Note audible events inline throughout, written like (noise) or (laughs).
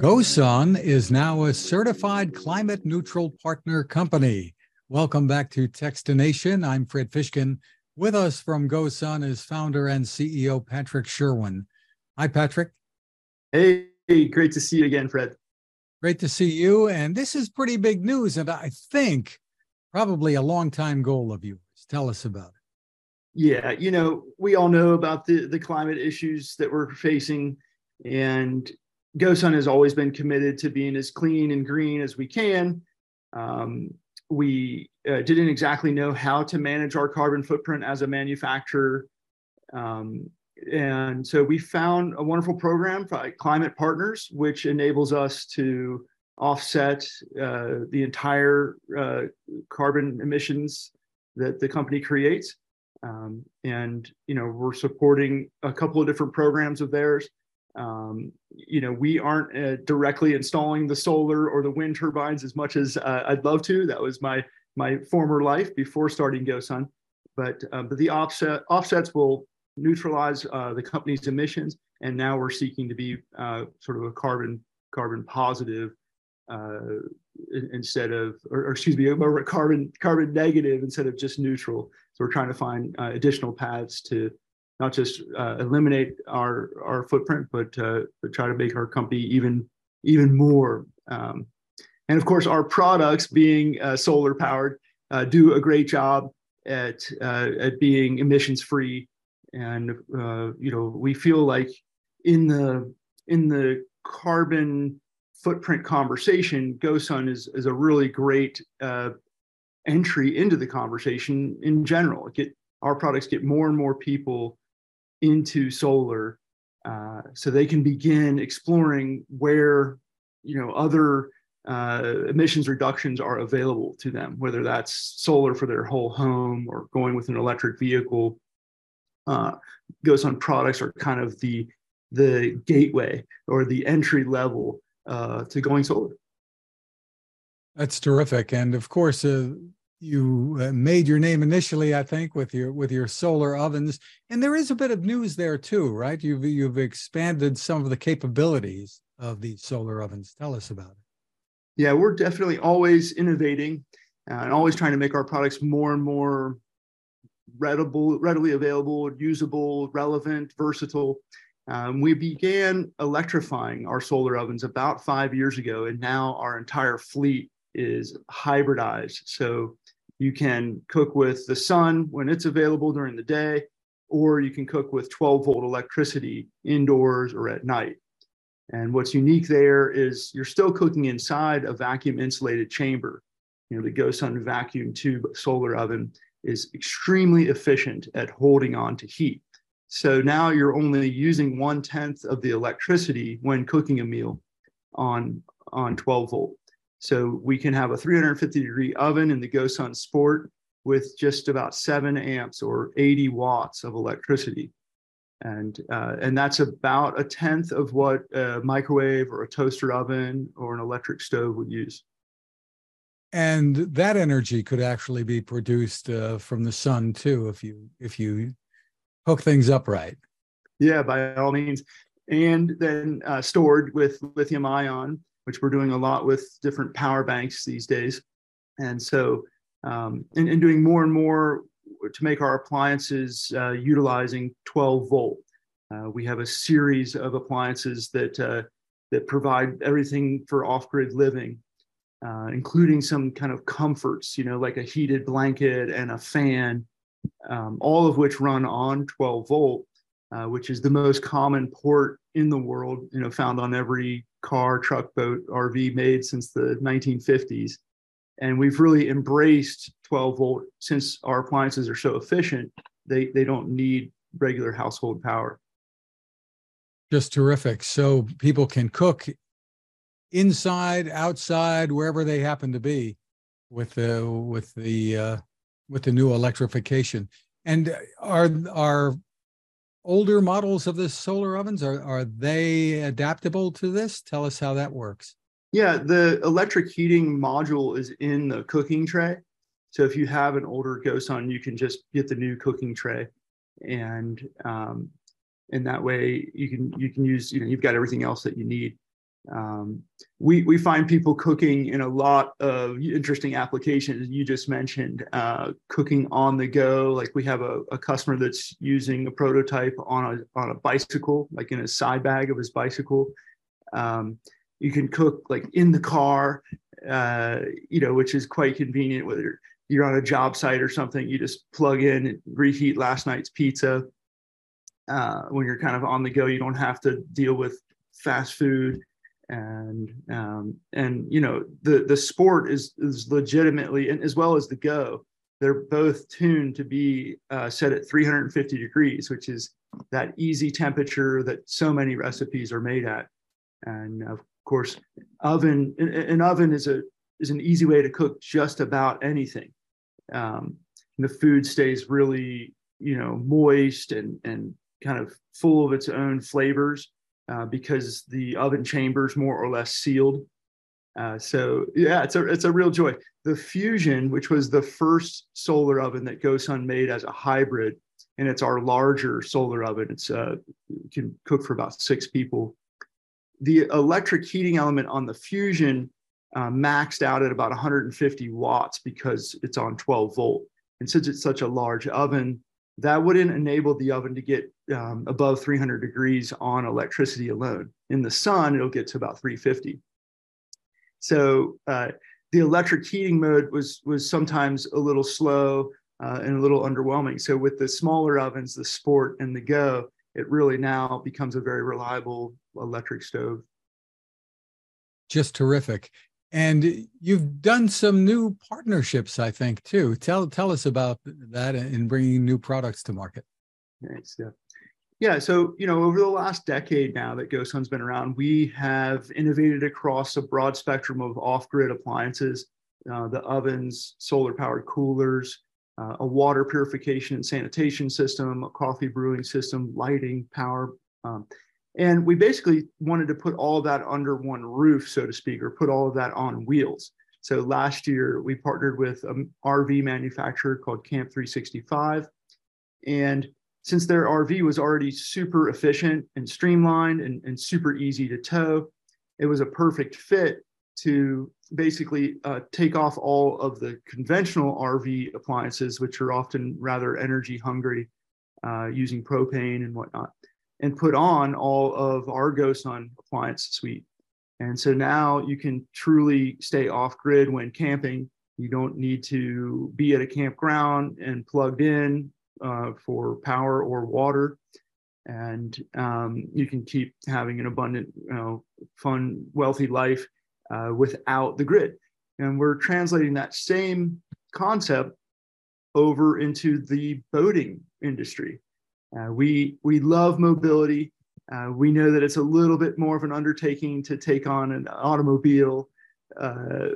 GoSun is now a certified climate neutral partner company. Welcome back to Techstination. I'm Fred Fishkin. With us from GoSun is founder and CEO Patrick Sherwin. Hi, Patrick. Hey, great to see you again, Fred. Great to see you. And this is pretty big news, and I think probably a long time goal of yours. Tell us about it. Yeah, you know, we all know about the, the climate issues that we're facing, and GoSun has always been committed to being as clean and green as we can. Um, we uh, didn't exactly know how to manage our carbon footprint as a manufacturer. Um, and so we found a wonderful program Climate Partners, which enables us to offset uh, the entire uh, carbon emissions that the company creates. Um, and you know we're supporting a couple of different programs of theirs. Um, you know we aren't uh, directly installing the solar or the wind turbines as much as uh, I'd love to. That was my my former life before starting GoSun. But uh, but the offset offsets will neutralize uh, the company's emissions, and now we're seeking to be uh, sort of a carbon carbon positive uh, instead of, or, or, excuse me, a carbon carbon negative instead of just neutral. So we're trying to find additional paths to not just uh, eliminate our our footprint, but uh, try to make our company even even more. Um, and of course, our products, being uh, solar powered, uh, do a great job at at being emissions free. And you know, we feel like in the in the carbon footprint conversation, GoSun is, is a really great uh, entry into the conversation in general. Get our products get more and more people into solar, uh, so they can begin exploring where you know other uh, emissions reductions are available to them, whether that's solar for their whole home or going with an electric vehicle. Uh, on products are kind of the the gateway or the entry level uh, to going solar. That's terrific, and of course, uh, you uh, made your name initially, I think, with your with your solar ovens, and there is a bit of news there too, right? You've you've expanded some of the capabilities of these solar ovens. Tell us about it. Yeah, we're definitely always innovating uh, and always trying to make our products more and more readable, readily available, usable, relevant, versatile. Um, we began electrifying our solar ovens about five years ago, and now our entire fleet is hybridized. So you can cook with the sun when it's available during the day, or you can cook with 12 volt electricity indoors or at night. And what's unique there is you're still cooking inside a vacuum insulated chamber. You know, the GoSun vacuum tube solar oven is extremely efficient at holding on to heat. So now you're only using one tenth of the electricity when cooking a meal on, on 12 volt. So we can have a 350 degree oven in the GoSun Sport with just about seven amps or 80 watts of electricity. And, uh, and that's about a tenth of what a microwave or a toaster oven or an electric stove would use. And that energy could actually be produced uh, from the sun too, if you if you hook things up right. Yeah, by all means. And then uh, stored with lithium ion, which we're doing a lot with different power banks these days. And so, um, and, and doing more and more to make our appliances uh, utilizing 12 volt. Uh, we have a series of appliances that uh, that provide everything for off-grid living, uh, including some kind of comforts, you know, like a heated blanket and a fan, um, all of which run on 12 volt, uh, which is the most common port in the world, you know, found on every car, truck, boat, RV made since the 1950s. And we've really embraced 12 volt since our appliances are so efficient, they, they don't need regular household power. Just terrific. So people can cook inside, outside, wherever they happen to be with the with the uh, with the new electrification. And are are older models of the solar ovens are are they adaptable to this? Tell us how that works. Yeah, the electric heating module is in the cooking tray. So if you have an older GoSun, you can just get the new cooking tray, and um, and that way you can you can use you know you've got everything else that you need. Um, we we find people cooking in a lot of interesting applications. You just mentioned uh, cooking on the go. Like we have a, a, customer that's using a prototype on a on a bicycle, like in a side bag of his bicycle. Um, you can cook like in the car, uh, you know, which is quite convenient. Whether you're on a job site or something, you just plug in and reheat last night's pizza. Uh, when you're kind of on the go, you don't have to deal with fast food and um, and you know the the sport is is legitimately and as well as the go they're both tuned to be uh, set at 350 degrees which is that easy temperature that so many recipes are made at. And of course oven an oven is a is an easy way to cook just about anything. Um, the food stays really you know moist and and kind of full of its own flavors uh, because the oven chamber is more or less sealed. Uh, so yeah, it's a it's a real joy. The Fusion, which was the first solar oven that GoSun made as a hybrid, and it's our larger solar oven. It's uh, can cook for about six people. The electric heating element on the Fusion uh, maxed out at about 150 watts because it's on 12 volt. And since it's such a large oven, that wouldn't enable the oven to get um, above 300 degrees on electricity alone. In the sun, it'll get to about 350. So uh, the electric heating mode was was sometimes a little slow uh, and a little underwhelming. So with the smaller ovens, the Sport and the Go, it really now becomes a very reliable electric stove. Just terrific. And you've done some new partnerships, I think, too. Tell tell us about that in bringing new products to market. Thanks. Yeah. Yeah. So, you know, over the last decade now that GoSun's been around, we have innovated across a broad spectrum of off grid appliances, uh, the ovens, solar powered coolers, uh, a water purification and sanitation system, a coffee brewing system, lighting, power. Um, and we basically wanted to put all that under one roof, so to speak, or put all of that on wheels. So last year we partnered with an RV manufacturer called Camp 365. And since their RV was already super efficient and streamlined and, and super easy to tow, it was a perfect fit to basically uh, take off all of the conventional RV appliances, which are often rather energy hungry, uh, using propane and whatnot and put on all of our GoSun appliance suite. And so now you can truly stay off grid when camping. You don't need to be at a campground and plugged in uh, for power or water. And um, you can keep having an abundant, you know, fun, wealthy life uh, without the grid. And we're translating that same concept over into the boating industry. Uh, we we love mobility. Uh, we know that it's a little bit more of an undertaking to take on an automobile. Uh,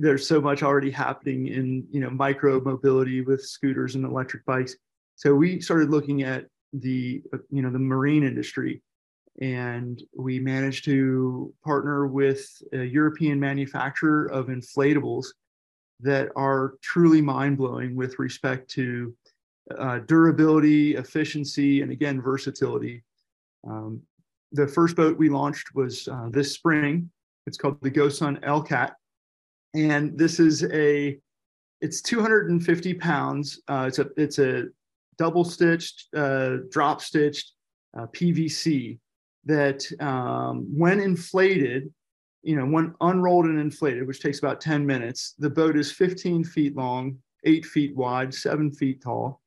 there's so much already happening in you know micro mobility with scooters and electric bikes. So we started looking at the you know the marine industry, and we managed to partner with a European manufacturer of inflatables that are truly mind blowing with respect to uh, durability, efficiency, and again, versatility. Um, the first boat we launched was uh, this spring. It's called the GoSun LCAT. And this is a, it's 250 pounds. Uh, it's a, it's a double stitched, uh, drop stitched uh, PVC that um, when inflated, you know, when unrolled and inflated, which takes about 10 minutes, the boat is 15 feet long, eight feet wide, seven feet tall,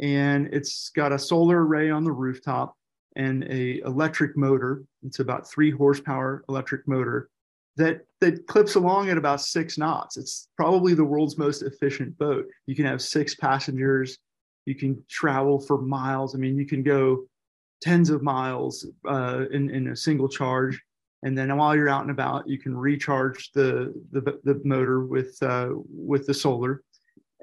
and it's got a solar array on the rooftop and a electric motor. It's about three horsepower electric motor that that clips along at about six knots. It's probably the world's most efficient boat. You can have six passengers. You can travel for miles. I mean, you can go tens of miles uh, in in a single charge. And then while you're out and about, you can recharge the the, the motor with uh, with the solar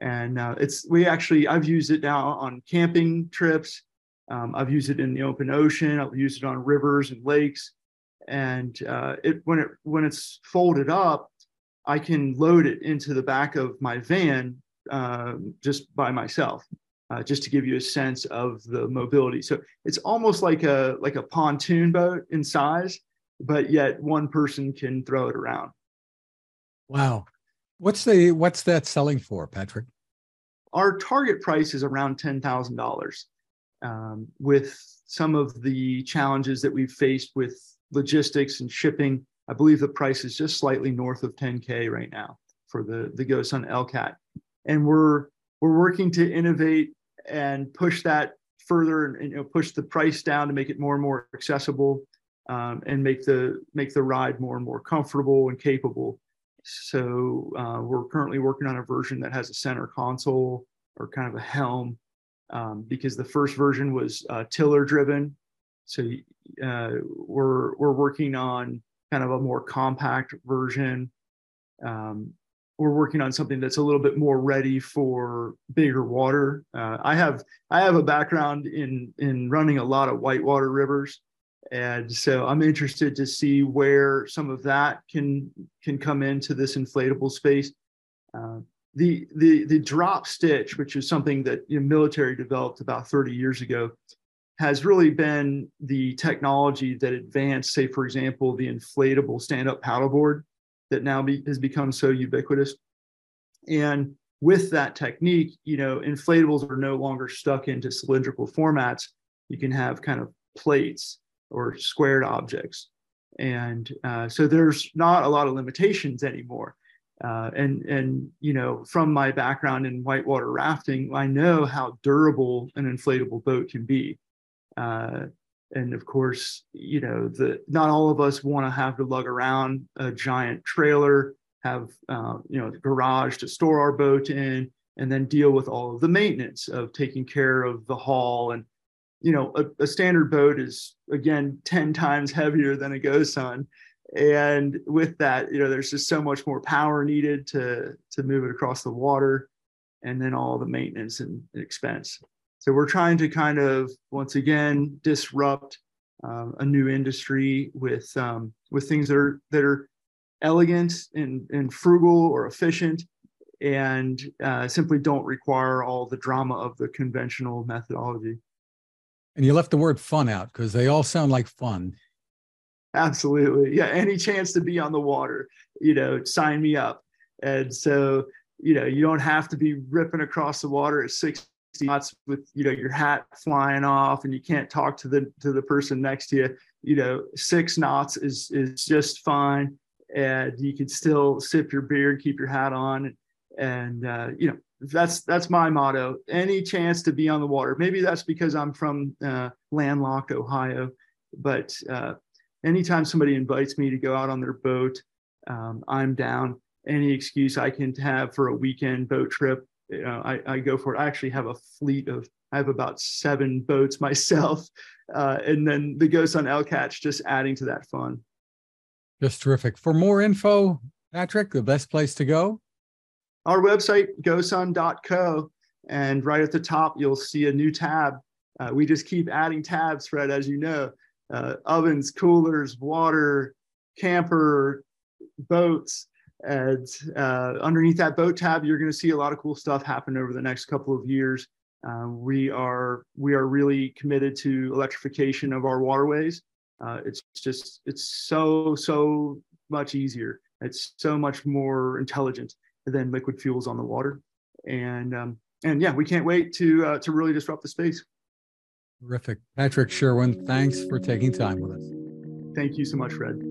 and uh, it's we actually I've used it now on camping trips. Um, I've used it in the open ocean. I've used it on rivers and lakes, and uh, it when it when it's folded up, I can load it into the back of my van uh, just by myself, uh, just to give you a sense of the mobility. So it's almost like a like a pontoon boat in size, but yet one person can throw it around. Wow. What's the what's that selling for, Patrick? Our target price is around ten thousand um, dollars. With some of the challenges that we've faced with logistics and shipping, I believe the price is just slightly north of 10k right now for the the GoSun LCAT, and we're we're working to innovate and push that further and, and you know push the price down to make it more and more accessible um, and make the make the ride more and more comfortable and capable. So uh, we're currently working on a version that has a center console or kind of a helm um, because the first version was uh, tiller driven. So uh, we're we're working on kind of a more compact version. Um, we're working on something that's a little bit more ready for bigger water. Uh, I have I have a background in in running a lot of whitewater rivers, and so I'm interested to see where some of that can can come into this inflatable space. Uh, the the the drop stitch, which is something that you know, military developed about 30 years ago, has really been the technology that advanced, say, for example, the inflatable stand-up paddleboard that now be, has become so ubiquitous. And with that technique, you know, inflatables are no longer stuck into cylindrical formats. You can have kind of plates or squared objects. And uh, so there's not a lot of limitations anymore. Uh, and and you know from my background in whitewater rafting, I know how durable an inflatable boat can be. Uh, and of course, you know, the not all of us want to have to lug around a giant trailer, have uh, you know, the garage to store our boat in, and then deal with all of the maintenance of taking care of the hull. And you know, a, a standard boat is again 10 times heavier than a GoSun. And with that, you know, there's just so much more power needed to to move it across the water, and then all the maintenance and expense. So we're trying to kind of once again disrupt um, a new industry with um, with things that are that are elegant and, and frugal or efficient and uh, simply don't require all the drama of the conventional methodology. And you left the word fun out because they all sound like fun. Absolutely. Yeah. Any chance to be on the water, you know, sign me up. And so, you know, you don't have to be ripping across the water at six knots with you know your hat flying off and you can't talk to the to the person next to you you know six knots is is just fine. And you can still sip your beer and keep your hat on. And uh, you know that's that's my motto. Any chance to be on the water. Maybe that's because i'm from uh, landlocked ohio but uh, anytime somebody invites me to go out on their boat um, i'm down. Any excuse i can have for a weekend boat trip you know, I, I go for it. I actually have a fleet of, I have about seven boats myself. (laughs) Uh, and then the Ghost GoSun LCAT's just adding to that fun. Just terrific. For more info, Patrick, the best place to go? Our website, gosun.co. And right at the top, you'll see a new tab. Uh, we just keep adding tabs, Fred, as you know. Uh, ovens, coolers, water, camper, boats. And uh, underneath that boat tab, you're going to see a lot of cool stuff happen over the next couple of years. Uh, we are we are really committed to electrification of our waterways. Uh, it's just it's so so much easier. It's so much more intelligent than liquid fuels on the water, and um, and yeah, we can't wait to uh, to really disrupt the space. Terrific, Patrick Sherwin. Thanks for taking time with us. Thank you so much, Fred.